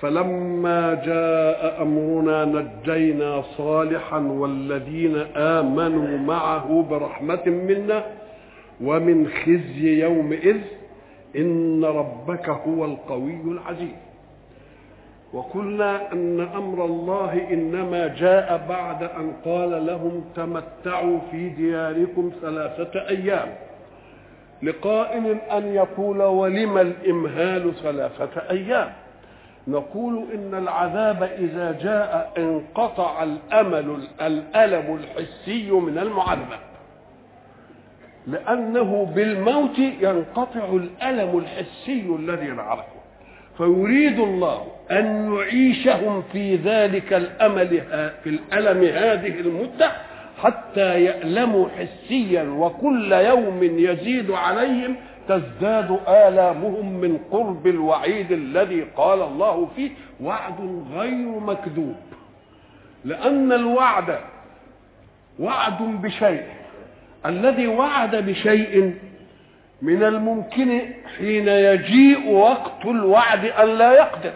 فلما جاء أمرنا نجينا صالحا والذين آمنوا معه برحمة منا ومن خزي يومئذ إن ربك هو القوي العزيز. وقلنا أن أمر الله إنما جاء بعد أن قال لهم تمتعوا في دياركم ثلاثة أيام لقائل أن يقول ولم الإمهال ثلاثة أيام؟ نقول إن العذاب إذا جاء انقطع الأمل الألم الحسي من المعذب. لأنه بالموت ينقطع الألم الحسي الذي نعرفه. فيريد الله أن يعيشهم في ذلك الأمل في الألم هذه المدة حتى يألموا حسيا وكل يوم يزيد عليهم تزداد آلامهم من قرب الوعيد الذي قال الله فيه وعد غير مكذوب. لأن الوعد وعد بشيء. الذي وعد بشيء من الممكن حين يجيء وقت الوعد أن لا يقدر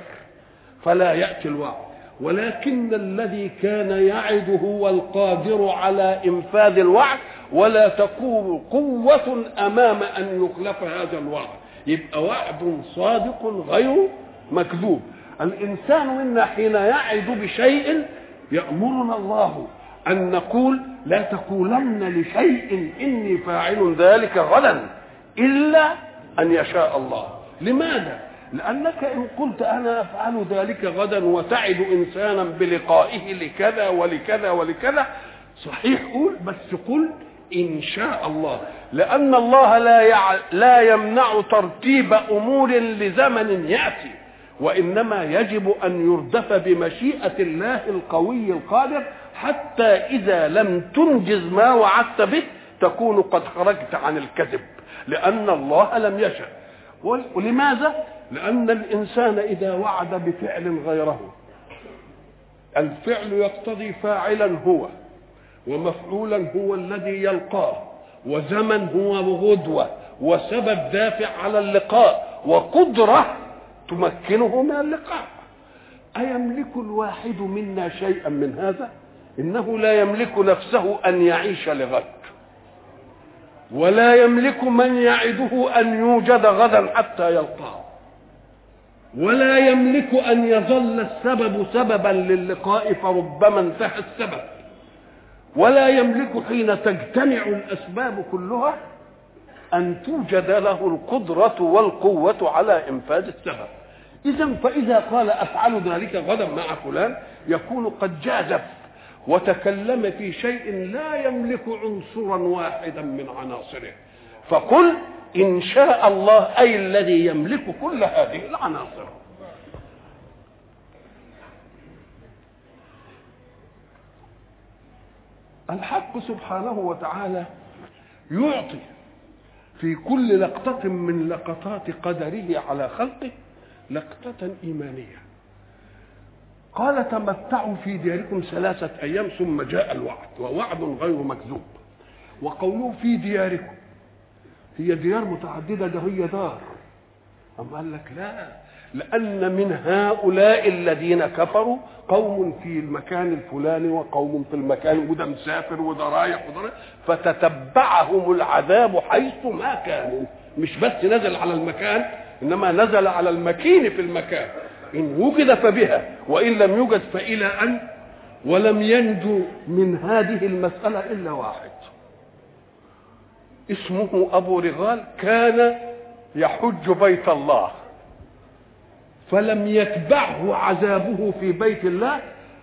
فلا يأتي الوعد. ولكن الذي كان يعد هو القادر على إنفاذ الوعد ولا تكون قوة أمام أن يخلف هذا الوعد. يبقى وعد صادق غير مكذوب. الإنسان منا حين يعد بشيء يأمرنا الله أن نقول لا تقولن لشيء إني فاعل ذلك غدا إلا أن يشاء الله. لماذا؟ لأنك إن قلت أنا أفعل ذلك غدا وتعد إنسانا بلقائه لكذا ولكذا ولكذا صحيح قول بس قل إن شاء الله. لأن الله لا يع... لا يمنع ترتيب أمور لزمن يأتي. وإنما يجب أن يردف بمشيئة الله القوي القادر حتى إذا لم تنجز ما وعدت به تكون قد خرجت عن الكذب. لأن الله لم يشأ. ولماذا؟ لأن الإنسان إذا وعد بفعل غيره الفعل يقتضي فاعلا هو. ومفعولا هو الذي يلقاه وزمن هو غدوة وسبب دافع على اللقاء وقدرة تمكنه من اللقاء. أيملك الواحد منا شيئا من هذا؟ إنه لا يملك نفسه أن يعيش لغد. ولا يملك من يعده أن يوجد غدا حتى يلقاه. ولا يملك أن يظل السبب سببا للقاء فربما انتهى السبب. ولا يملك حين تجتمع الأسباب كلها أن توجد له القدرة والقوة على إنفاذ السبب إذا فإذا قال أفعل ذلك غدا مع فلان يكون قد جازف وتكلم في شيء لا يملك عنصرا واحدا من عناصره. فقل إن شاء الله أي الذي يملك كل هذه العناصر. الحق سبحانه وتعالى يعطي في كل لقطة من لقطات قدره على خلقه لقطة إيمانية. قال تمتعوا في دياركم ثلاثة أيام ثم جاء الوعد ووعد غير مكذوب. وقوله في دياركم هي ديار متعددة ده هي دار. أم قال لك لا لأن من هؤلاء الذين كفروا قوم في المكان الفلاني وقوم في المكان وده مسافر وده رايح وده رايح فتتبعهم العذاب حيث ما كانوا. مش بس نزل على المكان إنما نزل على المكين في المكان. إن وجد فبها وإن لم يوجد فإلى أن ولم ينجو من هذه المسألة إلا واحد. اسمه أبو رغال كان يحج بيت الله. فلم يتبعه عذابه في بيت الله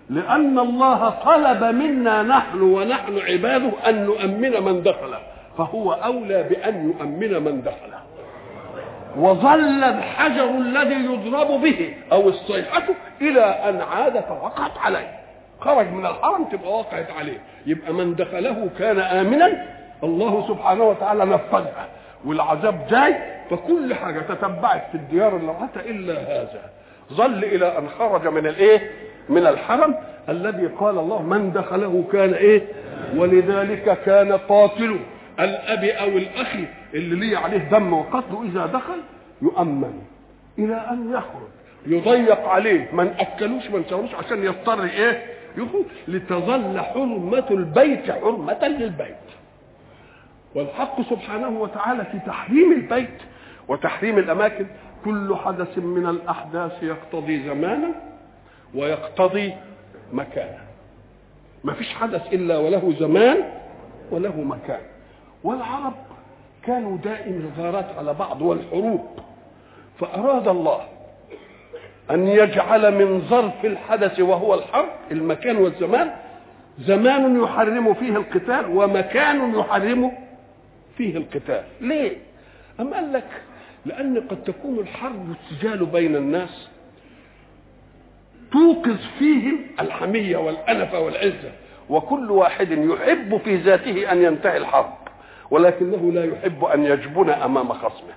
لأن الله طلب منا نحن ونحن عباده أن نؤمن من دخله فهو أولى بأن يؤمن من دخله. وظل الحجر الذي يضرب به أو الصيحة إلى أن عاد فوقعت عليه. خرج من الحرم تبقى وقعت عليه. يبقى من دخله كان آمنا الله سبحانه وتعالى نفذها. والعذاب جاي فكل حاجة تتبعت في الديار اللي إلا هذا. ظل إلى أن خرج من الإيه؟ من الحرم الذي قال الله من دخله كان إيه؟ ولذلك كان قاتل الأب أو الأخ اللي ليه عليه دم وقتله اذا دخل يؤمن إلى أن يخرج. يضيق عليه. ما ناكلوش ما نسووش عشان يضطر إيه؟ يخرج. لتظل حرمة البيت حرمة للبيت. والحق سبحانه وتعالى في تحريم البيت وتحريم الأماكن كل حدث من الأحداث يقتضي زمانا ويقتضي مكانا ما فيش حدث إلا وله زمان وله مكان. والعرب كانوا دائم الغارات على بعض والحروب. فأراد الله أن يجعل من ظرف الحدث وهو الحرب المكان والزمان زمان يحرم فيه القتال ومكان يحرم فيه القتال. ليه؟ أم قال لك لأن قد تكون الحرب والسجال بين الناس توقظ فيهم الحمية والأنفة والعزة وكل واحد يحب في ذاته أن ينتهي الحرب ولكنه لا يحب أن يجبن أمام خصمه.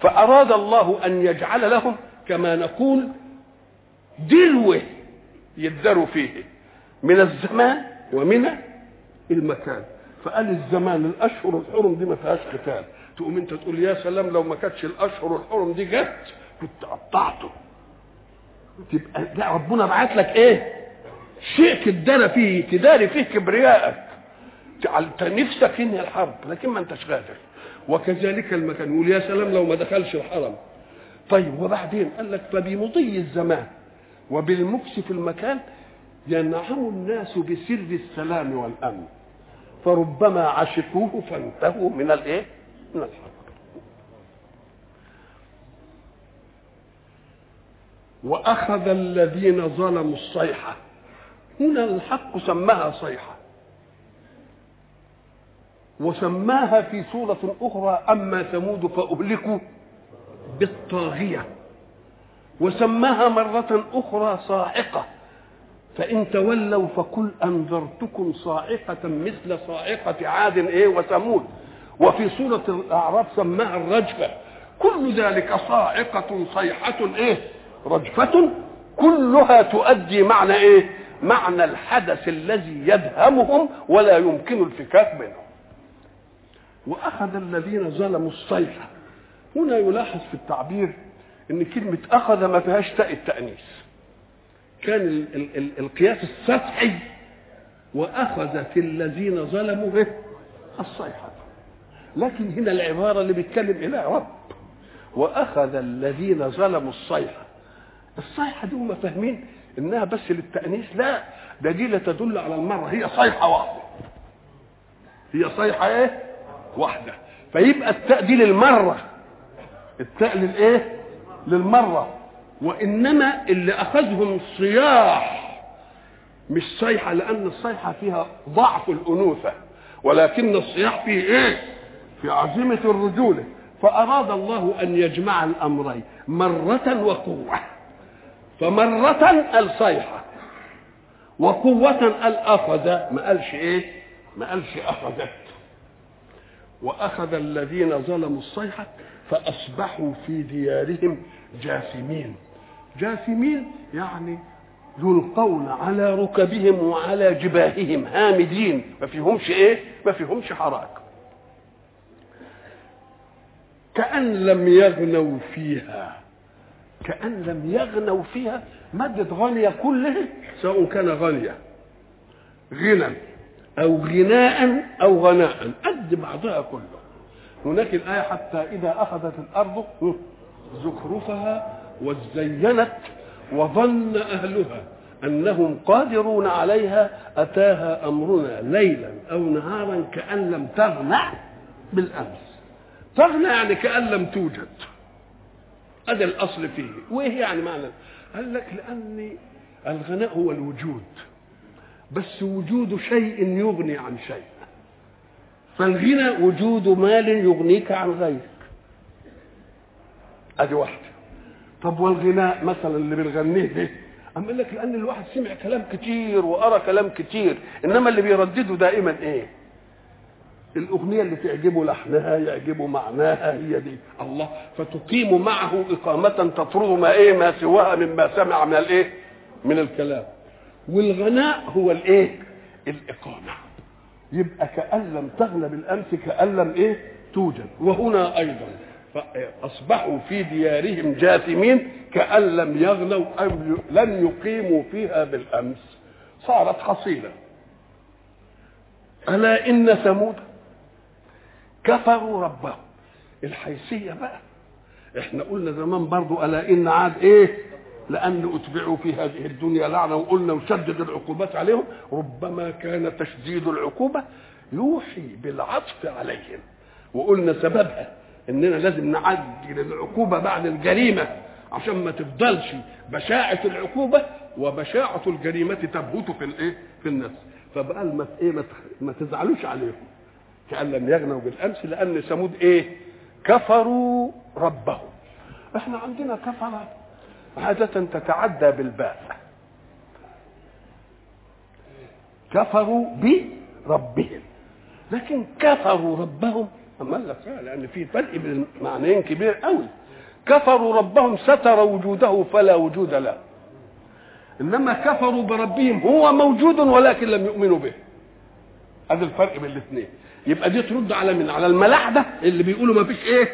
فأراد الله أن يجعل لهم كما نقول دلوه يدروا فيه من الزمان ومن المكان. فقال الزمان الأشهر الحرم دي ما فيهاش قتال. تقوم انت تقول يا سلام لو ما كانتش الأشهر الحرم دي جت كنت قطعته. تبقى لا ربنا بعت لك إيه؟ شيء تدارى فيه تداري فيه كبريائك. انت نفسك انهي الحرب لكن ما انتش قادر وكذلك المكان. يقول يا سلام لو ما دخلش الحرم. طيب وبعدين قال لك فبمضي الزمان. وبالمكس في المكان ينعم الناس بسر السلام والأمن. فربما عشقوه فانتهوا من الإيه؟ الحرب. وأخذ الذين ظلموا الصيحة. هنا الحق سماها صيحة. وسماها في سورة أخرى أما ثمود فأهلكوا بالطاغية. وسماها مرة أخرى صاعقة. فإن تولوا فقل أنذرتكم صاعقة مثل صاعقة عاد إيه وثمود. وفي سورة الأعراف سماها الرجفة. كل ذلك صاعقة صيحة إيه؟ رجفة. كلها تؤدي معنى إيه؟ معنى الحدث الذي يدهمهم ولا يمكن الفكاك منه وأخذ الذين ظلموا الصيحة. هنا يلاحظ في التعبير إن كلمة أخذ ما فيهاش تاء التأنيث. كان ال ال ال القياس السطحي. وأخذت الذين ظلموا به الصيحة. لكن هنا العبارة اللي بيتكلم إلى رب. وأخذ الذين ظلموا الصيحة. الصيحة دي هم فاهمين إنها بس للتأنيث. لا ده دي لا تدل على المرة. هي صيحة واحدة. هي صيحة إيه؟ واحدة. فيبقى التاء دي للمرة. التاء للإيه؟ للمرة. وإنما اللي أخذهم صياح مش صيحة لأن الصيحة فيها ضعف الأنوثة. ولكن الصياح فيه إيه؟ في عزيمة الرجوله فأراد الله أن يجمع الأمرين مرة وقوة. فمرة الصيحة وقوة قال أخذ ما قالش إيه؟ ما قالش أخذت. وأخذ الذين ظلموا الصيحة فأصبحوا في ديارهم جاثمين. جاثمين يعني يلقون على ركبهم وعلى جباههم هامدين ما فيهمش إيه؟ ما فيهمش حراك كأن لم يغنوا فيها. كأن لم يغنوا فيها. مادة غالية كلها سواء كان غالية غنى أو غناء أو غناء. قد بعضها كله. هناك الآية حتى إذا أخذت الأرض زخرفها وزينت وظن أهلها أنهم قادرون عليها أتاها أمرنا ليلا أو نهارا كأن لم تغنى بالأمس. تغنى يعني كأن لم توجد. هذا الأصل فيه. وايه يعني معنى. قال لك لأن الغناء هو الوجود. بس وجود شيء يغني عن شيء. فالغنى وجود مال يغنيك عن غيرك. ادي واحدة. طب والغناء مثلا اللي بنغنيه ده أم قال لك لأن الواحد سمع كلام كتير وقرأ كلام كتير. إنما اللي بيردده دائما إيه؟ الأغنية اللي تعجبه لحنها يعجبه معناها هي دي الله فتقيم معه إقامة تطرد ما إيه ما سواها مما سمع من الإيه؟ من الكلام والغناء هو الإيه؟ الإقامة يبقى كأن لم تغلب الأمس كأن لم إيه؟ توجد وهنا أيضا فأصبحوا في ديارهم جاثمين كأن لم يغنوا أو لم يقيموا فيها بالأمس صارت حصيلة ألا إن ثمود كفروا ربهم. الحيثية بقى. إحنا قلنا زمان برضو ألا إن عاد إيه؟ لأن أتبعوا في هذه الدنيا لعنة وقلنا وشدد العقوبات عليهم. ربما كان تشديد العقوبة يوحي بالعطف عليهم. وقلنا سببها إننا لازم نعجل العقوبة بعد الجريمة عشان ما تفضلش بشاعة العقوبة وبشاعة الجريمة تبهت في الإيه؟ في النفس. فبقى ما إيه ما تزعلوش عليهم. كأن لم يغنوا بالأمس لأن ثمود إيه؟ كفروا ربهم. إحنا عندنا كفر عادة تتعدى بالباء. كفروا بربهم. لكن كفروا ربهم قال لك لأن في فرق بين معنيين كبير قوي. كفروا ربهم ستر وجوده فلا وجود له. إنما كفروا بربهم هو موجود ولكن لم يؤمنوا به. هذا الفرق بين الاثنين. يبقى دي ترد على من على الملاحدة اللي بيقولوا ما فيش إيه؟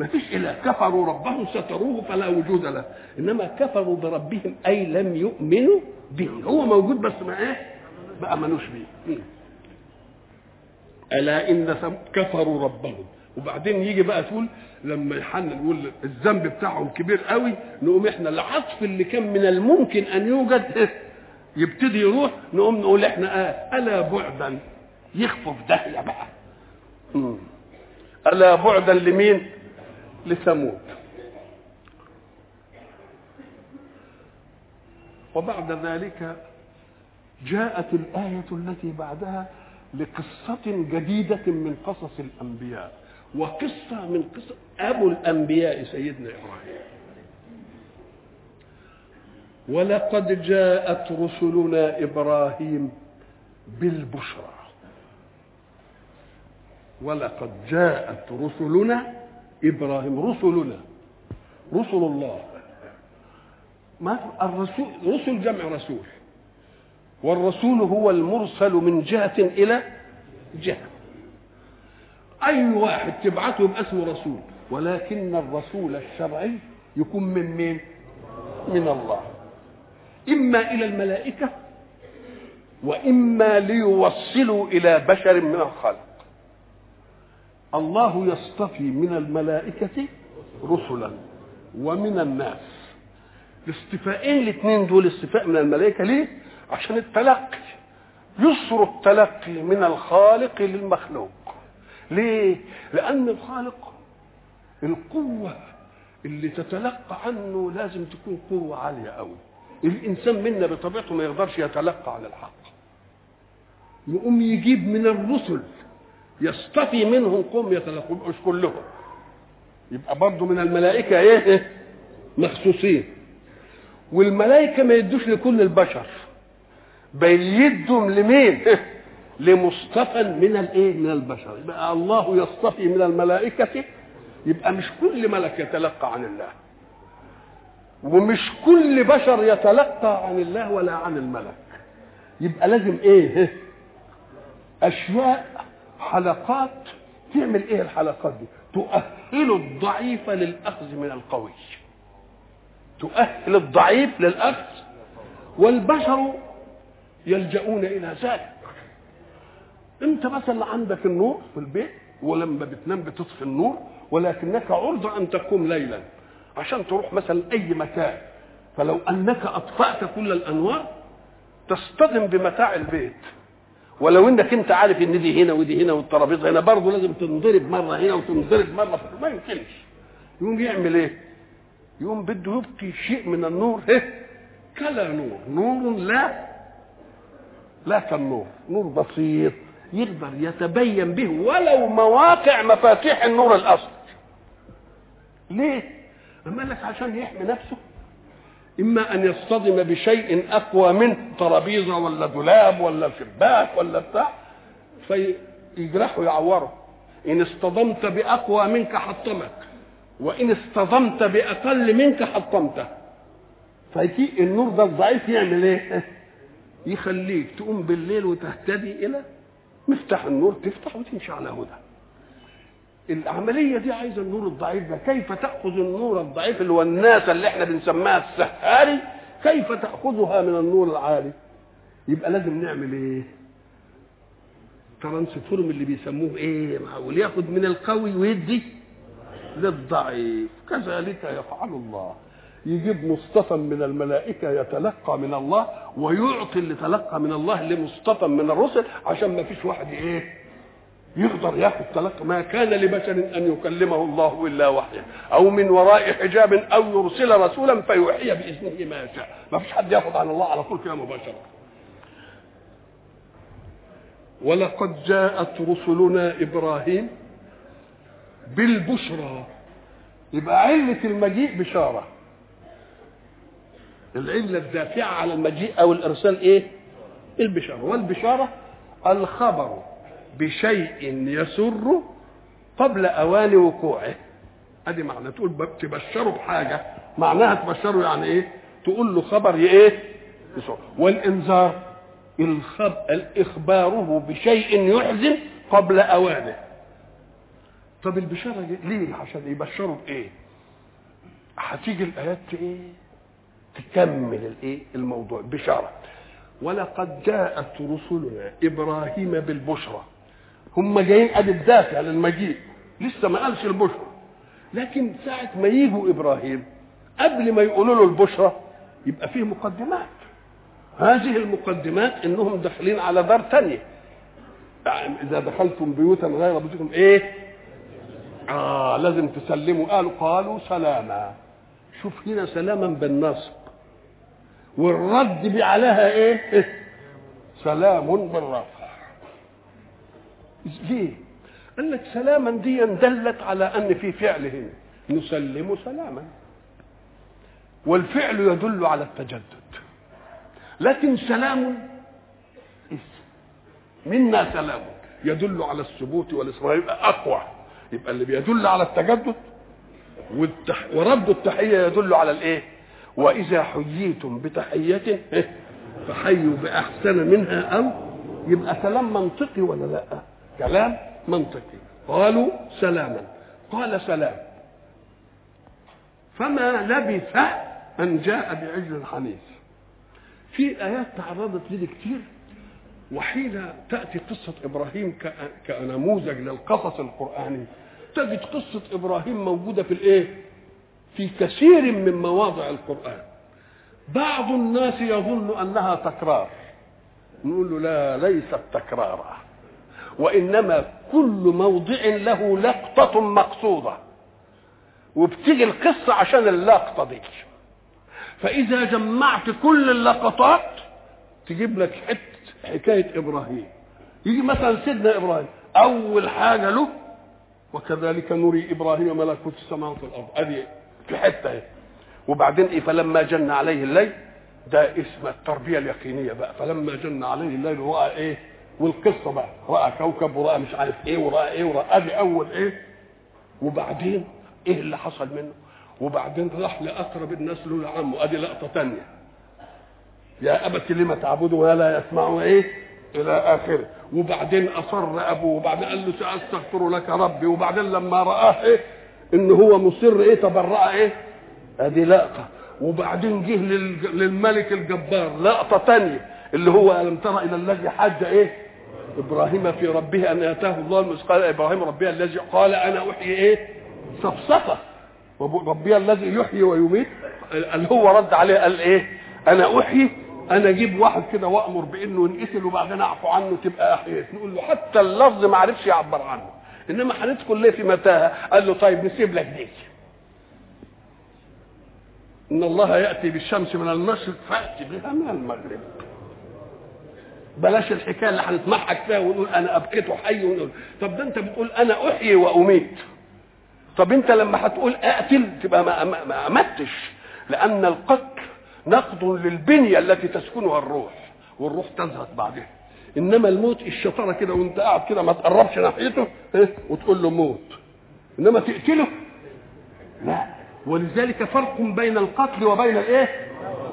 ما فيش إله. كفروا ربهم ستروه فلا وجود له. إنما كفروا بربهم أي لم يؤمنوا به. هو موجود بس ما إيه؟ ما آمنوش بيه ألا إن كفروا ربهم. وبعدين يجي بقى تقول لما يحنن يقول الذنب بتاعهم كبير قوي نقوم إحنا العطف اللي كان من الممكن أن يوجد يبتدي يروح نقوم نقول إحنا آه ألا بعدا. يخفوا في داهية بقى. ألا بعدا لمين؟ لثمود. وبعد ذلك جاءت الآية التي بعدها لقصة جديدة من قصص الأنبياء وقصة من قصة أبو الأنبياء سيدنا إبراهيم. ولقد جاءت رسلنا إبراهيم بالبشرى. ولقد جاءت رسلنا إبراهيم رسلنا. رسل الله. ما الرسول رسل جمع رسول. والرسول هو المرسل من جهة إلى جهة. أي واحد تبعته يبقى اسمه رسول. ولكن الرسول الشرعي يكون من مين؟ من الله. إما إلى الملائكة وإما ليوصلوا إلى بشر من الخلق. الله يصطفي من الملائكة رسلا ومن الناس. الاصطفاءين الاثنين دول اصطفاء من الملائكة ليه؟ عشان التلقي يسر التلقي من الخالق للمخلوق. ليه؟ لأن الخالق القوة اللي تتلقى عنه لازم تكون قوة عالية قوي. الإنسان منا بطبيعته ما يقدرش يتلقى عن الحق. يقوم يجيب من الرسل يصطفي منهم قوم مش كلهم. يبقى برضه من الملائكة إيه؟ مخصوصين. والملائكة ما يدوش لكل البشر. بيدهم لمين؟ لمصطفى من الإيه؟ من البشر. يبقى الله يصطفي من الملائكة. يبقى مش كل ملك يتلقى عن الله. ومش كل بشر يتلقى عن الله ولا عن الملك. يبقى لازم إيه؟ أشياء حلقات. تعمل إيه الحلقات دي؟ تؤهل الضعيف للأخذ من القوي. تؤهل الضعيف للأخذ. والبشر يلجؤون إلى ذلك. أنت مثلا عندك النور في البيت ولما بتنام بتطفي النور ولكنك عرضة أن تقوم ليلا. عشان تروح مثلا أي مكان. فلو أنك أطفأت كل الأنوار تصطدم بمتاع البيت. ولو انك انت عارف ان دي هنا ودي هنا والترابيزة هنا برضه لازم تنضرب مرة هنا وتنضرب مرة ما يمكنش يقوم يعمل إيه؟ يقوم بده يبقي شيء من النور إيه؟ كلا نور نور لا لا كالنور نور بسيط يقدر يتبين به ولو مواقع مفاتيح النور الاصلي ليه قال لك عشان يحمي نفسه إما أن يصطدم بشيء أقوى منه ترابيزة ولا دولاب ولا شباك ولا بتاع فيجرحه يعوره. إن اصطدمت بأقوى منك حطمك وإن اصطدمت بأقل منك حطمته. فيجي النور ده الضعيف يعمل إيه؟ يخليك تقوم بالليل وتهتدي إلى مفتاح النور تفتح وتمشي على هدى. العملية دي عايزة النور الضعيف ده. كيف تأخذ النور الضعيف اللي هو الناس اللي إحنا بنسميها السهاري؟ كيف تأخذها من النور العالي؟ يبقى لازم نعمل إيه؟ ترانسفورم اللي بيسموه إيه؟ معقول. ياخد من القوي ويدي للضعيف. كذلك يفعل الله. يجيب مصطفى من الملائكة يتلقى من الله ويعطي اللي تلقى من الله لمصطفى من الرسل عشان ما فيش واحد إيه؟ يقدر ياخذ تلقى ما كان لبشر أن يكلمه الله إلا وحيا أو من وراء حجاب أو يرسل رسولا فيوحي بإذنه ما يشاء ما فيش حد ياخذ عن الله على طول كده مباشرة. ولقد جاءت رسلنا إبراهيم بالبشرى. يبقى علة المجيء بشارة. العلة الدافعة على المجيء أو الإرسال إيه؟ البشارة والبشارة الخبر. بشيء يسر قبل أوان وقوعه. أدي معنى تقول تبشره بحاجة. معناها تبشره يعني إيه؟ تقول له خبر إيه؟ والإنذار الخب... اخباره بشيء يحزن قبل أوانه. طب البشارة ليه؟ عشان يبشروا بإيه؟ هتيجي الآيات إيه؟ تكمل الإيه؟ الموضوع. بشارة. ولقد جاءت رسلنا إبراهيم بالبشرى. هم جايين أدي الدافع للمجيء لسه ما قالش البشرى. لكن ساعة ما يجوا إبراهيم قبل ما يقولوا له البشرى يبقى فيه مقدمات. هذه المقدمات إنهم داخلين على دار ثانية إذا دخلتم بيوتا غير بيوتكم إيه؟ آه لازم تسلموا. قالوا قالوا سلاما. شوف هنا سلاما بالنصب. والرد عليها إيه؟ سلام بالرفع ليه قال لك سلاما دي دلت على أن في فعل هنا نسلم سلاما والفعل يدل على التجدد لكن سلام اسم منا سلام يدل على الثبوت والاصرار يبقى أقوى. يبقى اللي بيدل على التجدد والتح... ورد التحية يدل على الإيه؟ وإذا حييتم بتحيه فحيوا بأحسن منها أو يبقى كلام منطقي ولا لأ؟ كلام منطقي. قالوا سلاما. قال سلام. فما لبث أن جاء بعجل حنيف في آيات تعرضت لي كتير وحين تأتي قصة إبراهيم كنموذج للقصص القراني تجد قصة إبراهيم موجودة في الإيه؟ في كثير من مواضع القرآن. بعض الناس يظن أنها تكرار. نقول له لا ليست تكرارا. وإنما كل موضع له لقطة مقصودة. وبتيجي القصة عشان اللقطة دي. فإذا جمعت كل اللقطات تجيب لك حتة حكاية إبراهيم. يجي مثلا سيدنا إبراهيم. أول حاجة له وكذلك نري إبراهيم ملكوت السماوات والأرض. أدي في حتة اهي وبعدين إيه؟ فلما جن عليه الليل ده اسم التربية اليقينية بقى. فلما جن عليه الليل رأى إيه؟ والقصة بقى رأى كوكب ورأى مش عارف إيه ورأى إيه ورأى ادي أول إيه وبعدين إيه اللي حصل منه؟ وبعدين راح لأقرب الناس له لعمه أدي لقطة ثانية يا ابت لم تعبد ولا يسمع إيه؟ إلى آخره. وبعدين أصر أبوه وبعدين قال له سأستغفر لك ربي. وبعدين لما رآه إيه؟ ان هو مصر إيه؟ تبرأ إيه؟ أدي لقطة. وبعدين جه للملك الجبار لقطة ثانية اللي هو ألم ترى إلى الذي حج إيه؟ إبراهيم في ربه أن اتاه الله المسقال إبراهيم ربي الذي قال أنا أحيي إيه؟ صفصفه ربي الذي يحيي ويميت. اللي هو رد عليه قال إيه؟ أنا أحيي أنا أجيب واحد كده وأمر بإنه ينقتل وبعدين أعفو عنه تبقى احييت نقول له حتى اللفظ ما عرفش يعبر عنه. إنما هندخل ليه في متاهة؟ قال له طيب نسيب لك دي إن الله يأتي بالشمس من المشرق فأتي بها من المغرب. بلاش الحكاية اللي هنتمحك فيها ونقول أنا ابقيته حي ونقول. طب ده أنت بتقول أنا أحيي وأميت. طب أنت لما هتقول أقتل تبقى ما, أمتش. لأن القتل نقض للبنية التي تسكنها الروح والروح تزهد بعدها. إنما الموت الشطارة كده وأنت قاعد كده ما تقربش ناحيته إيه؟ وتقول له موت. إنما تقتله؟ لا. ولذلك فرق بين القتل وبين الإيه؟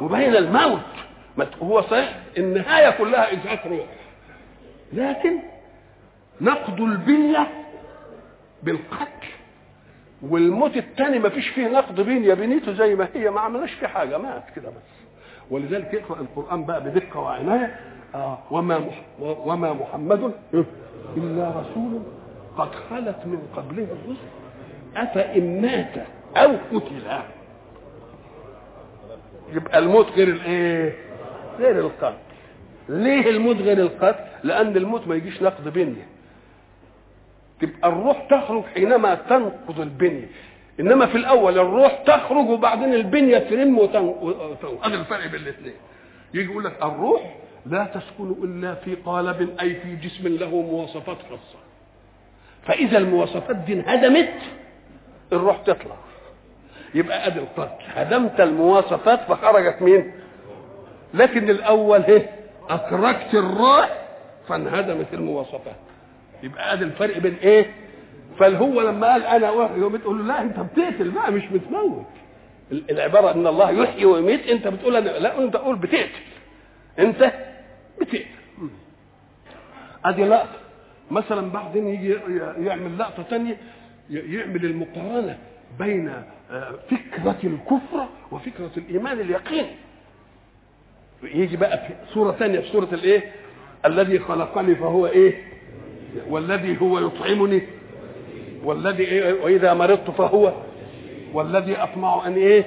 وبين الموت. هو صحيح النهاية كلها ازهاق روح. لكن نقض البنية بالقتل والموت الثاني ما فيش فيه نقد بنيه بنيته زي ما هي ما عملناش فيه حاجة مات كده بس. ولذلك يقرأ القرآن بقى بدقة وعناية آه وما وما محمد إلا رسول قد خلت من قبله الرسل. أفإن مات أو قتل يبقى الموت غير الإيه؟ غير القتل. ليه الموت غير القتل؟ لأن الموت ما يجيش نقد بنية. تبقى الروح تخرج حينما تنقض البنية. إنما في الأول الروح تخرج وبعدين البنية ترم وتنقض. هذا الفرق بين الاثنين. يجي يقول لك الروح لا تسكن إلا في قالب أي في جسم له مواصفات خاصة. فإذا المواصفات دي انهدمت الروح تطلع. يبقى ادي القتل. هدمت المواصفات فخرجت مين؟ لكن الأول إيه؟ اخرجت الروح فانهدمت المواصفات يبقى ادي الفرق بين إيه؟ فالهو لما قال أنا يوم تقول له لا أنت بتقتل بقى مش بتموت. ال- العبارة إن الله يحيي ويميت أنت بتقول أنا لا أنت تقول بتقتل. أنت بتقتل. أدي لقطة. مثلا بعدين يجي يعمل لقطة ثانية يعمل المقارنة بين آه، فكرة الكفر وفكرة الإيمان اليقيني يجي بقى في سورة ثانية في سورة الإيه؟ الذي خلقني فهو إيه؟ والذي هو يطعمني. والذي إيه؟ وإذا مرضت فهو. والذي أطمع أن إيه؟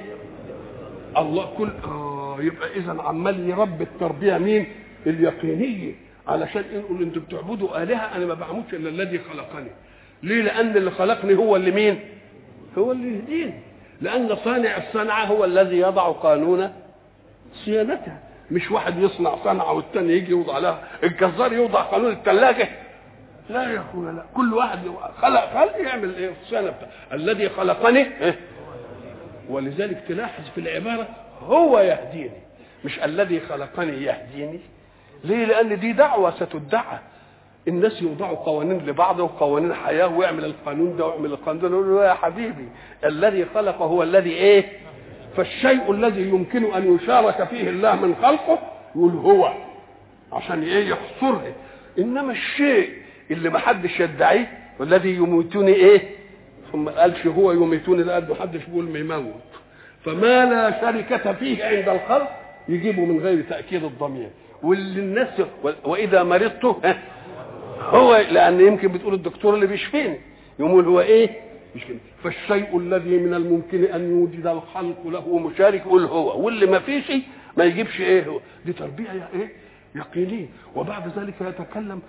الله كل آه يبقى اذا عمال يربي التربية مين؟ اليقينية. علشان يقول أنتوا بتعبدوا آلهة أنا ما بعبدش إلا الذي خلقني. ليه؟ لأن اللي خلقني هو اللي مين؟ هو اللي يهديني. لأن صانع الصنعة هو الذي يضع قانون صيانتها. مش واحد يصنع صنعة والتاني يجي يوضع لها الجزار يوضع قانون الثلاجه لا يا أخويا لا. كل واحد خلق خلق يعمل إيه؟ الذي خلقني إيه؟ ولذلك تلاحظ في العبارة هو يهديني. مش الذي خلقني يهديني. ليه؟ لأن دي دعوة ستدعى. الناس يوضعوا قوانين لبعض وقوانين حياة ويعمل القانون ده ويعمل القانون ده. له يا حبيبي الذي خلق هو الذي إيه؟ فالشيء الذي يمكن أن يشارك فيه الله من خلقه يقول هو عشان إيه يحصره إنما الشيء اللي ما حدش يدعيه والذي يميتني إيه؟ ثم قالش هو يميتني ده قال ما حدش بيقول ما يموت. فما لا شركة فيه عند الخلق يجيبه من غير تأكيد الضمير. واللي الناس وإذا مرضت هو لأن يمكن بتقول الدكتور اللي بيشفيني يقول هو إيه؟ يشفيني فالشيء الذي من الممكن أن يوجد الخلق له مشارك يقول هو. واللي ما فيش ما يجيبش إيه هو. دي تربية يا إيه؟ يقينية. وبعد ذلك يتكلم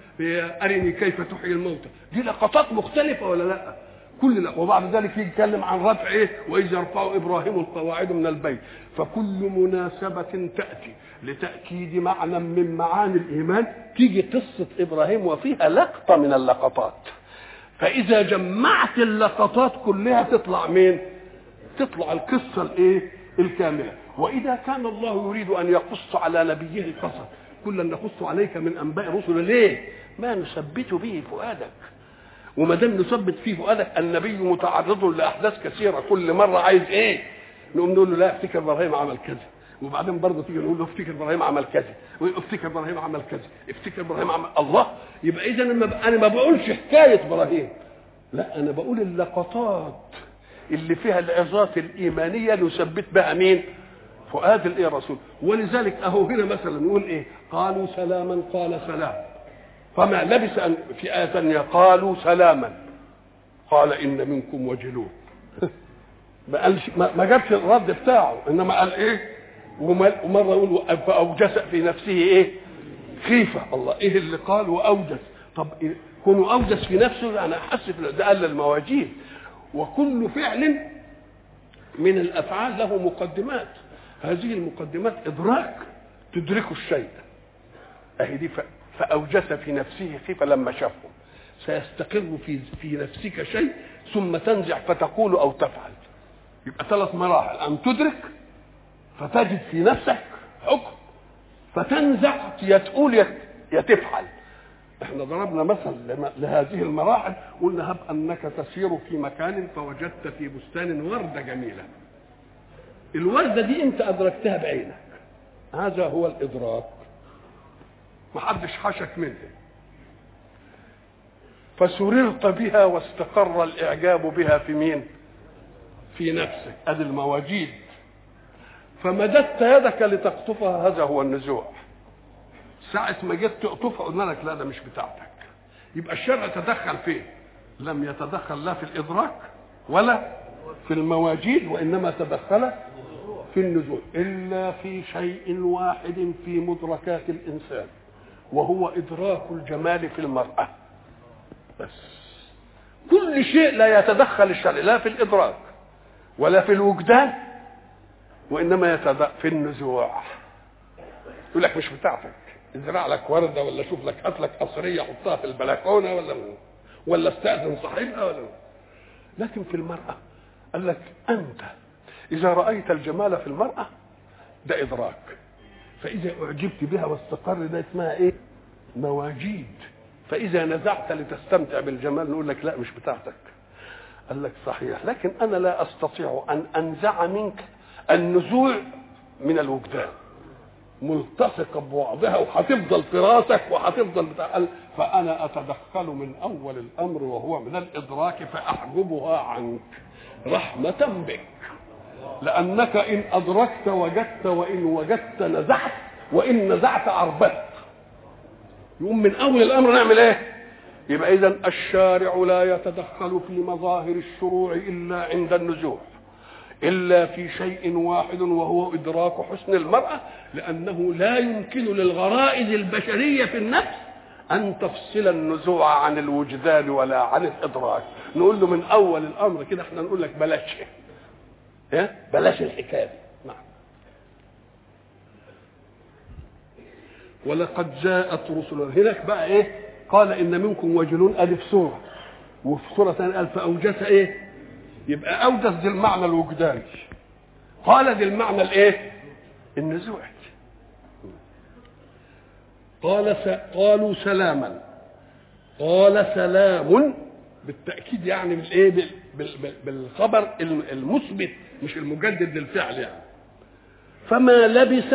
أرني كيف تحيي الموتى. دي لقطات مختلفة ولا لأ؟ كل لا. وبعد ذلك يتكلم عن رفع إيه؟ وإذ يرفع إبراهيم القواعد من البيت. فكل مناسبة تأتي. لتأكيد معنى من معاني الإيمان تيجي قصة إبراهيم وفيها لقطة من اللقطات. فإذا جمعت اللقطات كلها تطلع مين؟ تطلع القصة الإيه؟ الكاملة. وإذا كان الله يريد أن يقص على نبيه القصص كلا نقص عليك من أنباء رسل ليه؟ ما نثبت به فؤادك. وما دام نثبت فيه فؤادك النبي متعرض لأحداث كثيرة. كل مرة عايز إيه؟ نقوم نقول له لا افتكر إبراهيم عمل كذا. وبعدين برضه تيجي نقول له افتكر إبراهيم عمل كذا وافتكر إبراهيم عمل كذا افتكر إبراهيم عمل الله! يبقى اذا أنا ما بقولش حكاية إبراهيم. لا أنا بقول اللقطات اللي فيها العظات الإيمانية نثبت بها مين؟ فؤاد الإيه رسول ولذلك أهو هنا مثلا نقول إيه؟ قالوا سلاما قال سلام. فما لبس أن في آية ثانية قالوا سلاما. قال إن منكم وجلون ما قالش ما جابش الرد بتاعه إنما قال إيه؟ ومرة يقول فأوجس في نفسه إيه؟ خيفة الله إيه اللي قال؟ وأوجس. طب إيه؟ كونه أوجس في نفسه يعني أحس ده قال المواجيد وكل فعل من الأفعال له مقدمات. هذه المقدمات إدراك تدرك الشيء. أهي دي فأوجس في نفسه خيفة لما شافهم سيستقر في في نفسك شيء ثم تنزع فتقول أو تفعل. يبقى ثلاث مراحل. أن تدرك فتجد في نفسك حكم. فتنزع يا تقول يا تفعل إحنا ضربنا مثل لهذه المراحل قلنا هب أنك تسير في مكان فوجدت في بستان ورده جميله الوردة دي أنت أدركتها بعينك. هذا هو الإدراك. محدش حشك منها فسررت بها واستقر الإعجاب بها في مين؟ في نفسك. أدي المواجيد. فمددت يدك لتقطفها هذا هو النزوع. ساعة ما جيت تقطفها قلنا لك لا ده مش بتاعتك. يبقى الشرع تدخل فين؟ لم يتدخل لا في الإدراك ولا في المواجيد وإنما تدخل في النزوع. إلا في شيء واحد في مدركات الإنسان وهو إدراك الجمال في المرأة. بس. كل شيء لا يتدخل الشرع لا في الإدراك ولا في الوجدان. وإنما يتدخل في النزوع. يقول لك مش بتاعتك. ازرع لك وردة ولا شوف لك هات لك قصرية حطها في البلكونة ولا ولا استأذن صاحبها ولا لكن في المرأة قال لك أنت إذا رأيت الجمال في المرأة ده إدراك. فإذا أعجبت بها واستقر ده اسمها إيه؟ مواجيد. فإذا نزعت لتستمتع بالجمال نقول لك لا مش بتاعتك. قال لك صحيح. لكن أنا لا أستطيع أن أنزع منك النزوع من الوجدان. ملتصقه ببعضها وهتفضل في راسك وهتفضل بتاع فأنا أتدخل من أول الأمر وهو من الإدراك فأحجبها عنك رحمة بك. لأنك إن أدركت وجدت وإن وجدت نزعت وإن نزعت عربت يقوم من أول الأمر نعمل إيه؟ يبقى اذا الشارع لا يتدخل في مظاهر الشروع إلا عند النزوع. إلا في شيء واحد وهو إدراك حسن المرأة لأنه لا يمكن للغرائز البشرية في النفس أن تفصل النزوع عن الوجدان ولا عن الإدراك. نقول له من أول الأمر كده إحنا نقول لك بلاش. إيه؟ بلاش الحكاية نعم. ولقد جاءت رسلنا. هناك بقى إيه؟ قال إن منكم وجلون في سورة. وفي سورة ثانية قال فاوجس إيه؟ يبقى اودس دي المعنى الوجداني. قال دي المعنى الإيه؟ النزوعي قال س... قالوا سلاما. قال سلام بالتأكيد يعني بالإيه؟ بال... بال... بالخبر المثبت مش المجدد للفعل يعني. فما لبث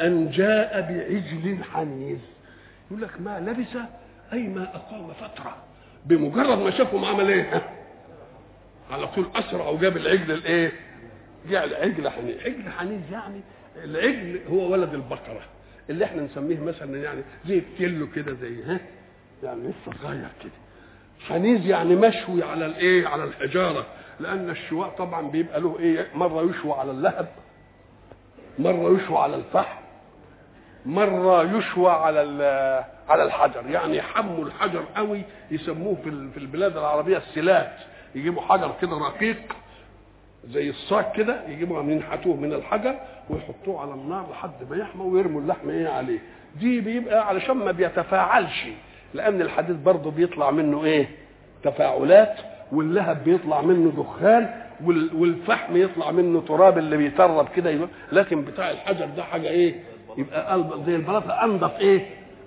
أن جاء بعجل حنيذ. يقول لك ما لبث أي ما أقام فترة. بمجرد ما شافهم عمل إيه؟ على طول أسرع وجاب العجل الإيه؟ جاء العجل حنيذ، عجل حنيذ يعني العجل هو ولد البقرة اللي إحنا نسميه مثلا يعني زي الكيلو كده زي ها يعني لسه صغير كده حنيذ يعني مشوي على الإيه؟ على الحجارة لأن الشواء طبعا بيبقى له إيه؟ مرة يشوى على اللهب مرة يشوى على الفحم مرة يشوى على على الحجر يعني يحموا الحجر قوي يسموه في في البلاد العربية السلات يجيبوا حجر كده رقيق زي الصاج كده يجيبوا ينحتوه من الحجر ويحطوه على النار لحد ما يحمى ويرموا اللحم إيه عليه. دي بيبقى علشان ما بيتفاعلش لأن الحديد برضه بيطلع منه إيه؟ تفاعلات واللهب بيطلع منه دخان والفحم يطلع منه تراب اللي بيترب كده لكن بتاع الحجر ده حاجة إيه؟ يبقى قلب زي البلاطة أنضف إيه؟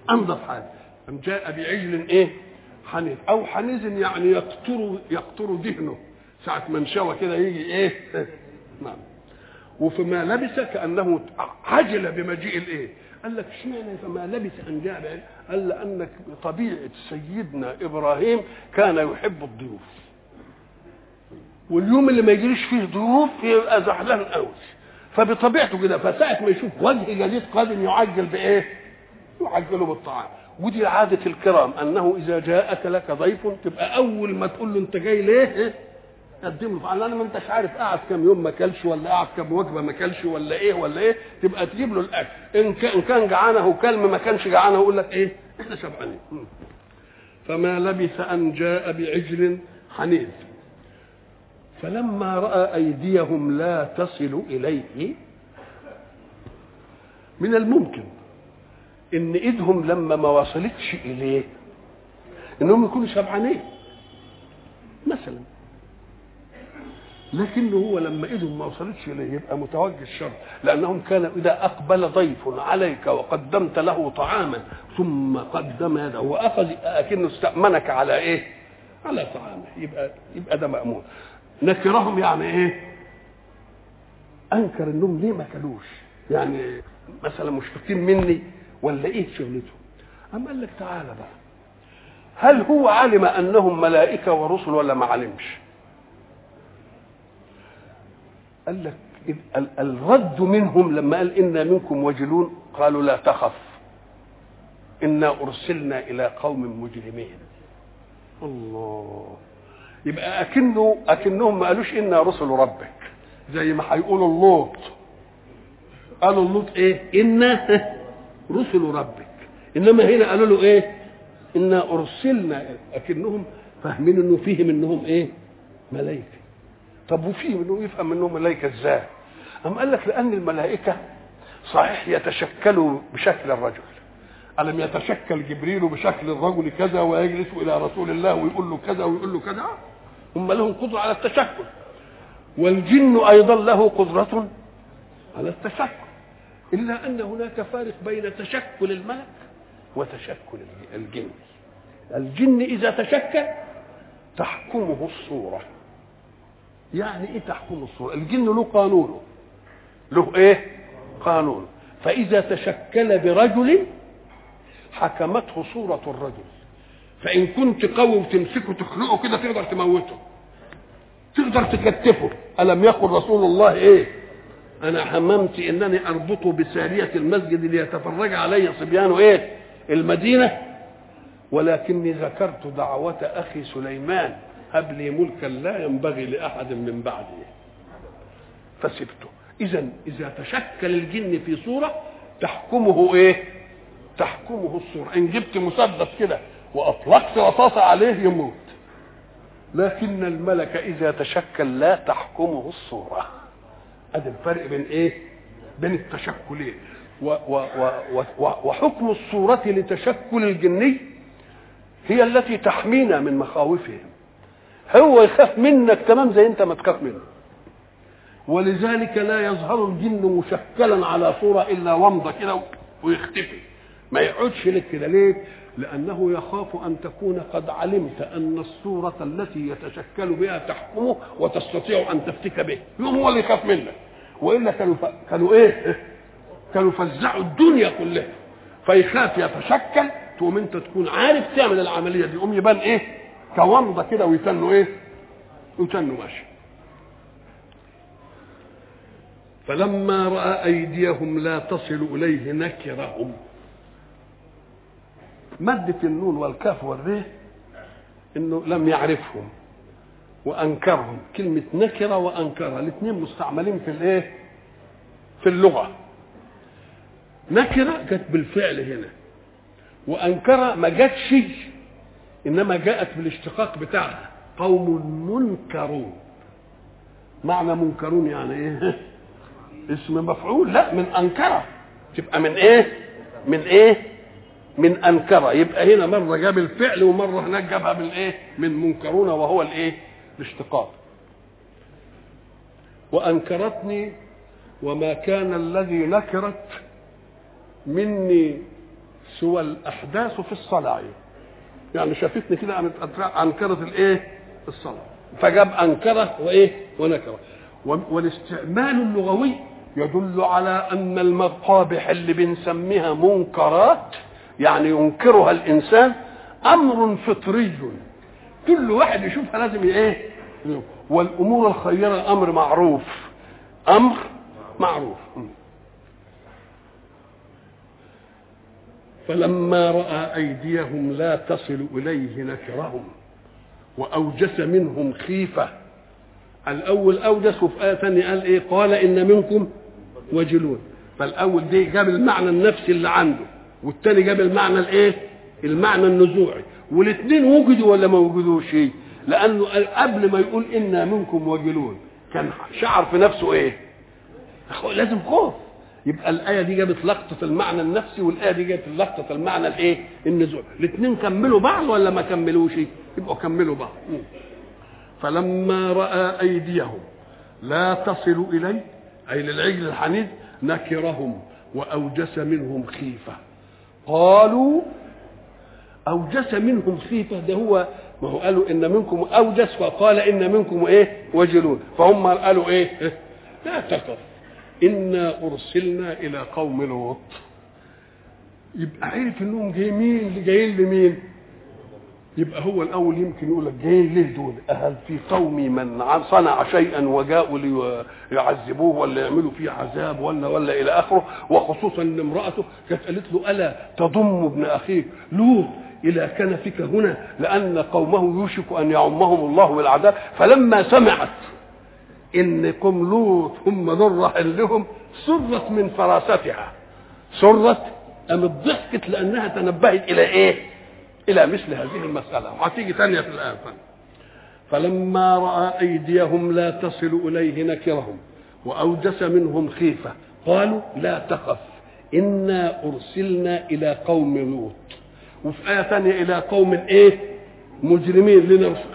أنضف حاجة. جاء بعجل إيه؟ حنيذ أو حنيذ يعني يقطر يقطر دهنه ساعة ما انشوى كده يجي إيه؟ نعم. وفيما لبس كأنه عجل بمجيء الإيه؟ قال لك اشمعنى فما لبس ان جاء قال لأن طبيعة سيدنا إبراهيم كان يحب الضيوف. واليوم اللي ما يجريش فيه ضيوف يبقى زعلان قوي. فبطبيعته كده فساعة ما يشوف وجه جديد قادم يعجل بإيه؟ يعجله بالطعام. ودي عادة الكرام أنه إذا جاءك لك ضيف تبقى أول ما تقول له أنت جاي ليه؟ قدم له. فعلا ما أنتش عارف قعد كام يوم ما أكلش ولا قعد كام وجبة ما أكلش ولا إيه ولا إيه. تبقى تجيب له الأكل. إن كان, كان جعانه كلم ما كانش جعانه يقول لك إيه؟ إحنا شبعانين. فما لبث أن جاء بعجل حنيذ فلما رأى أيديهم لا تصل إليه من الممكن إن إيدهم لما ما وصلتش إليه. إنهم يكونوا شبعانين. مثلا. لكنه هو لما إيدهم ما وصلتش إليه يبقى متوجه الشر. لأنهم كانوا إذا أقبل ضيف عليك وقدمت له طعاما ثم قدم يده واخذ أكنه استأمنك على إيه؟ على طعامه. يبقى يبقى ده مأمون. نكرهم يعني إيه؟ أنكر إنهم ليه ما كلوش؟ يعني مثلا مشفقين مني ولا إيه شغلتهم؟ أما قال لك تعالى بقى. هل هو علم أنهم ملائكة ورسل ولا ما علمش؟ قال لك الرد منهم لما قال أنا منكم وجلون قالوا لا تخف. إنا أرسلنا إلى قوم مجرمين. الله. يبقى أكنه أكنهم ما قالوش إنا رسل ربك. زي ما هيقولوا اللوط. قالوا اللوط إيه؟ إنا. رسل ربك. إنما هنا قالوا له إيه؟ إنا أرسلنا أكنهم فاهمين إنه فيهم إنهم إيه؟ ملائكة. طب وفيه إنه يفهم إنهم ملائكة إزاي؟ أم قال لك لأن الملائكة صحيح يتشكلوا بشكل الرجل. ألم يتشكل جبريل بشكل الرجل كذا ويجلس إلى رسول الله ويقول له كذا ويقول له كذا؟ هم لهم قدرة على التشكل. والجن أيضا له قدرة على التشكل. إلا أن هناك فارق بين تشكل الملك وتشكل الجن. الجن إذا تشكل تحكمه الصورة. يعني إيه تحكم الصورة؟ الجن له قانونه له إيه؟ قانون. فإذا تشكل برجل حكمته صورة الرجل. فإن كنت قوي وتمسكه تخنقه كده تقدر تموته. تقدر تكتفه. ألم يقل رسول الله إيه؟ أنا هممت إنني أربطه بسارية المسجد ليتفرج علي صبيان إيه؟ المدينة. ولكني ذكرت دعوة أخي سليمان. هب لي ملكا لا ينبغي لأحد من بعدي فسبته. اذا إذا تشكل الجن في صورة تحكمه إيه؟ تحكمه الصورة. إن جبت مسدس كده وأطلقت رصاصه عليه يموت. لكن الملك إذا تشكل لا تحكمه الصورة. ادي الفرق بين إيه؟ بين التشكلين. و و و و وحكم الصورة لتشكل الجني هي التي تحمينا من مخاوفهم. هو يخاف منك تمام زي أنت ما تخاف منه. ولذلك لا يظهر الجن مشكلا على صورة إلا ومضة كده ويختفي. ما يقعدش لك كده. ليه؟ لأنه يخاف أن تكون قد علمت أن الصورة التي يتشكل بها تحكمه وتستطيع أن تفتك به. يوم هو اللي يخاف منك. وإلا كانوا ف... كانوا إيه؟ كانوا فزعوا الدنيا كلها. فيخاف يتشكل تقوم أنت تكون عارف تعمل العملية دي. يقوم يبان إيه؟ كومضه كده ويتنوا إيه؟ ويتنوا ماشي. فلما رأى أيديهم لا تصل إليه نكرهم. مادة النون والكاف والريه إنه لم يعرفهم وأنكرهم. كلمة نكرة وانكرة الاثنين مستعملين في الإيه؟ في اللغة. نكرة جت بالفعل هنا. وانكرة ما جاتش إنما جاءت بالاشتقاق بتاعها. قوم منكرون. معنى منكرون يعني إيه؟ اسم مفعول. لا من أنكرة. تبقى من إيه؟ من إيه؟ من انكره يبقى هنا مرة جاب الفعل ومرة هناك جابها بالايه من منكرون وهو الإيه؟ الاشتقاق. وأنكرتني وما كان الذي نكرت مني سوى الأحداث في الصلاة. يعني شافتني كده أنكرت الإيه؟ الصلاة. فجاب أنكره وإيه؟ ونكره. والاستعمال اللغوي يدل على أن المقابح اللي بنسميها منكرات يعني ينكرها الإنسان أمر فطري. كل واحد يشوفها لازم إيه؟ والأمور الخيرة أمر معروف. أمر معروف. فلما رأى أيديهم لا تصل إليه نكرهم وأوجس منهم خيفة. الأول أوجس وفي إيه ثانية قال إيه؟ قال إن منكم وجلون. فالأول دي جاب المعنى النفسي اللي عنده. والثاني جاب المعنى الايه؟ المعنى النزوعي. والاثنين وجدوا ولا ما وجدوش؟ لأنه قبل ما يقول إنا منكم وجلون كان شعر في نفسه إيه؟ لازم خوف. يبقى الآية دي جابت لقطة المعنى النفسي والآية دي جابت لقطة المعنى الإيه؟ النزول الاثنين كملوا بعض ولا ما كملوش؟ يبقوا كملوا بعض. فلما رأى أيديهم لا تصل إليه أي للعجل الحنيذ نكرهم وأوجس منهم خيفة. قالوا أوجس منهم خيفة ده هو ما هو قالوا إن منكم أوجس وقال إن منكم إيه؟ وجلون. فهم قالوا إيه؟ لا تخف إنا أرسلنا إلى قوم لوط. يبقى عرف إنهم جايين جايين لمين؟ يبقى هو الأول يمكن يقول لك جايين ليه دول؟ أهل في قومي من صنع شيئا وجاءوا ليعذبوه ولا يعملوا فيه عذاب ولا ولا إلى آخره وخصوصا إن امرأته كانت قالت له ألا تضم ابن أخيك لوط إلى كنفك هنا؟ لأن قومه يوشك أن يعمهم الله بالعذاب. فلما سمعت ان قوم لوط هم راحل لهم سرت من فراستها سرت قامت ضحكت لأنها تنبهت إلى إيه؟ إلى مثل هذه المسألة. وهتيجي ثانية في الآية فلما رأى أيديهم لا تصل إليه نكرهم وأوجس منهم خيفة. قالوا لا تخف إنا أرسلنا إلى قوم لوط. وفي آية ثانية إلى قوم إيه؟ مجرمين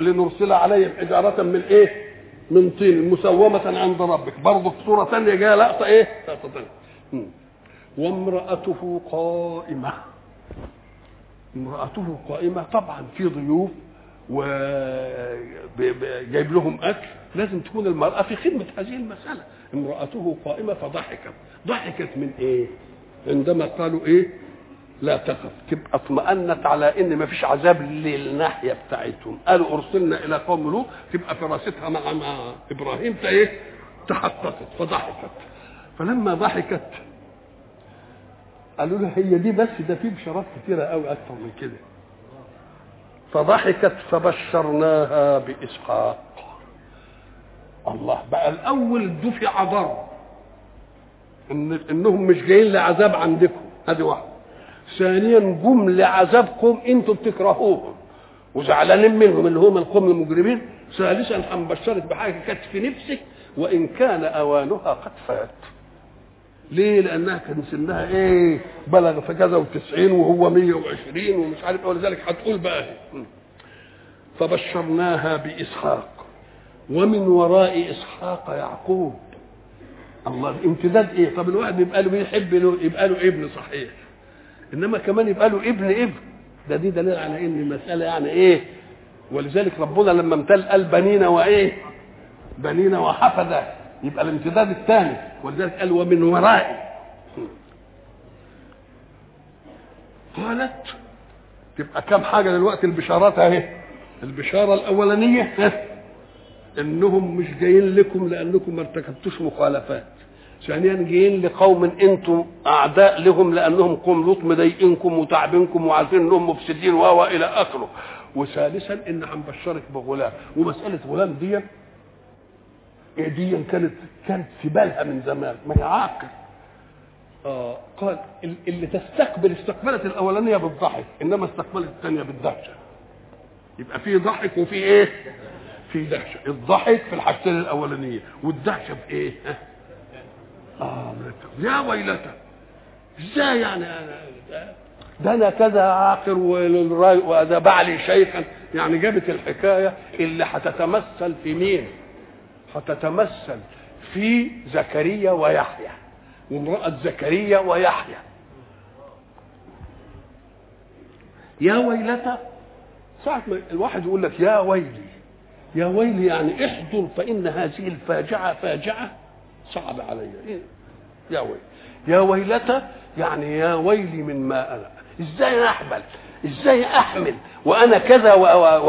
لنرسل عليهم حجاره من إيه؟ من طين مسومة عند ربك. برضه في صورة ثانية جاية لقطة إيه؟ لقطة ثانية. وامرأته قائمة. امرأته قائمة طبعا في ضيوف وجايب لهم أكل. لازم تكون المرأة في خدمة هذه المسألة. امرأته قائمة فضحكت. ضحكت من إيه؟ عندما قالوا إيه؟ لا تخف. تبقى اطمأنت على إن ما فيش عذاب للناحية بتاعتهم. قالوا أرسلنا إلى قوم لوط. تبقى فراستها مع مع إبراهيم. إيه تحققت فضحكت. فلما ضحكت قالوا له هي دي بس ده في بشارات كثيره قوي أكثر من كده. فضحكت فبشرناها بإسحاق. الله بقى الأول دفع ضر. ان إنهم مش جايين لعذاب عندكم. هذه واحدة. ثانيا جم لعذابكم أنتم بتكرهوهم. وزعلانين منهم اللي هم القوم المجرمين. ثالثا هنبشرك بحاجة كانت في نفسك. وإن كان أوانها قد فات ليه؟ لأنها كان سنها إيه؟ بلغ في كذا وتسعين وهو مية وعشرين ومش عارف ولذلك هتقول بقى فبشرناها بإسحاق. ومن وراء إسحاق يعقوب. الله الامتداد إيه؟ طب الواحد يبقى له بيحب له يبقى له ابن صحيح. إنما كمان يبقى له ابن ابن. ده دي دليل على إن المسألة يعني إيه؟ ولذلك ربنا لما امتل قال بنينا وإيه؟ بنينا وحفظه يبقى الامتداد الثاني ولذلك قال ومن ورائي. قالت تبقى كم حاجة دلوقتي البشارات أهي. البشارة الأولانية إنهم مش جايين لكم لأنكم ما ارتكبتوش مخالفات. ثانيا جايين لقوم أنتم أعداء لهم لأنهم قوم لوط مضايقينكم وتعبينكم وعارفين إنهم مفسدين و إلى آخره. وثالثا إن هنبشرك بغلام. ومسألة غلام دي دي كانت كانت في بالها من زمان ما هي عاقل. آه قال اللي تستقبل استقبلت الأولانية بالضحك إنما استقبلت الثانية بالدهشة. يبقى في ضحك وفي إيه؟ في دهشة. الضحك في الحاجتين الأولانية والدهشة في إيه؟ آه يا ويلتى إزاي يعني؟ أنا ده أنا كذا عاقر وده بعلي شيخا. يعني جابت الحكاية اللي هتتمثل في مين؟ هتتمثل في زكريا ويحيى وامرأة زكريا ويحيى. يا ويلتى ساعة ما الواحد يقول لك يا ويلي يا ويلي يعني احضر فإن هذه الفاجعة فاجعة صعب علي. إيه؟ يا ويلي. يا ويلتى يعني يا ويلي من ما أنا. إزاي احمل إزاي أحمل؟ وأنا كذا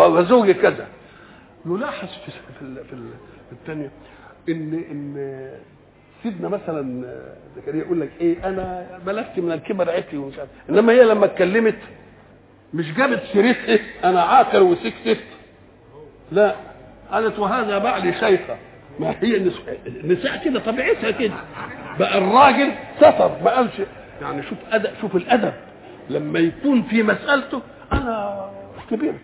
وزوجي كذا. نلاحظ في في في الثانية إن إن سيدنا مثلا زكريا يقول لك إيه أنا بلغت من الكبر عتي ومش عارف. إنما هي لما اتكلمت مش جابت سيرتها أنا عاقر وسكتت لا قالت وهذا بعلي شيخة. ما هي النساء كده طبيعتها كده. بقى الراجل ستر ما قالش. يعني شوف أدب شوف الأدب. لما يكون في مسألته أنا كبرت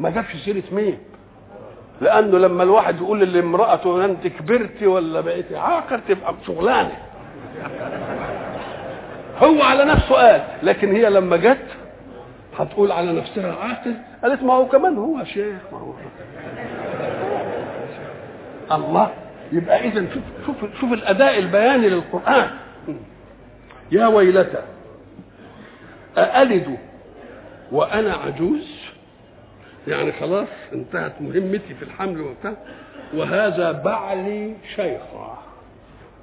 ما جابش سيرة مين لأنه لما الواحد يقول لامرأته أنت كبرتي ولا بقيتي عاقر تبقى شغلانة. هو على نفسه قال لكن هي لما جت هتقول على نفسها عاقل قالت ما هو كمان هو شيخ ما هو الله يبقى اذا شوف شوف شوف الأداء البياني للقرآن. يا ويلتى أألد وأنا عجوز؟ يعني خلاص انتهت مهمتي في الحمل وبتاع. وهذا بعلي شيخا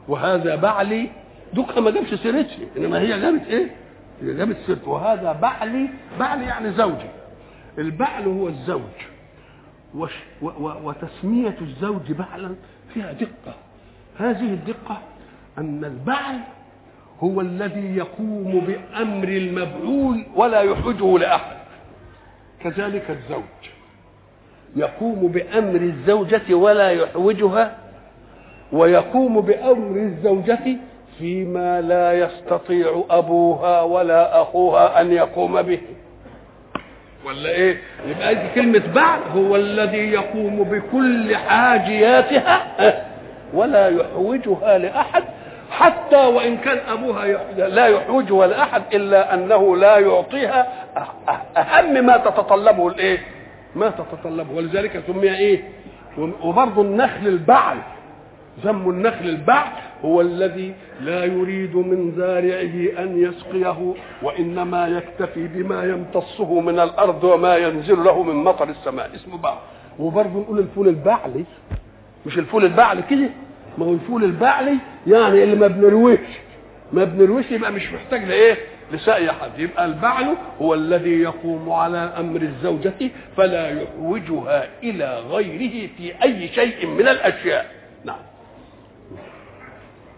وهذا بعلي دوكها ما جابش سيرتي إنما هي جابت إيه؟ هي جابت سيرته. وهذا بعلي بعلي يعني زوجي. البعل هو الزوج. وش و و وتسمية الزوج بعلا فيها دقة. هذه الدقة أن البعل هو الذي يقوم بأمر المبعول ولا يحوجه لأحد. كذلك الزوج. يقوم بأمر الزوجة ولا يحوجها ويقوم بأمر الزوجة فيما لا يستطيع أبوها ولا أخوها أن يقوم به. ولا إيه؟ يبقى دي كلمة بعد هو الذي يقوم بكل حاجياتها ولا يحوجها لأحد حتى وإن كان أبوها لا يحوجها لأحد إلا أنه لا يعطيها أهم ما تتطلبه الإيه؟ ما تتطلبه. ولذلك سمي إيه؟ وبرضه النخل البعل. ذم النخل البعل هو الذي لا يريد من زارعه أن يسقيه وإنما يكتفي بما يمتصه من الأرض وما ينزل له من مطر السماء. اسمه بعل وبرضه نقول الفول البعلي. مش الفول البعلي كده؟ ما هو الفول البعلي يعني اللي ما بنرويش. ما بنرويش يبقى مش محتاج لإيه؟ لسقي حد. يبقى البعل هو الذي يقوم على أمر الزوجة فلا يحوجها إلى غيره في أي شيء من الأشياء. نعم.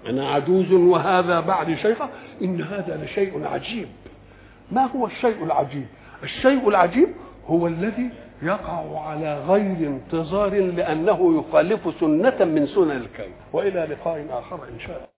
أنا عجوز وهذا بعد شيخة. إن هذا لشيء عجيب. ما هو الشيء العجيب؟ الشيء العجيب هو الذي يقع على غير انتظار لأنه يخالف سنة من سنن الكون وإلى لقاء آخر إن شاء الله.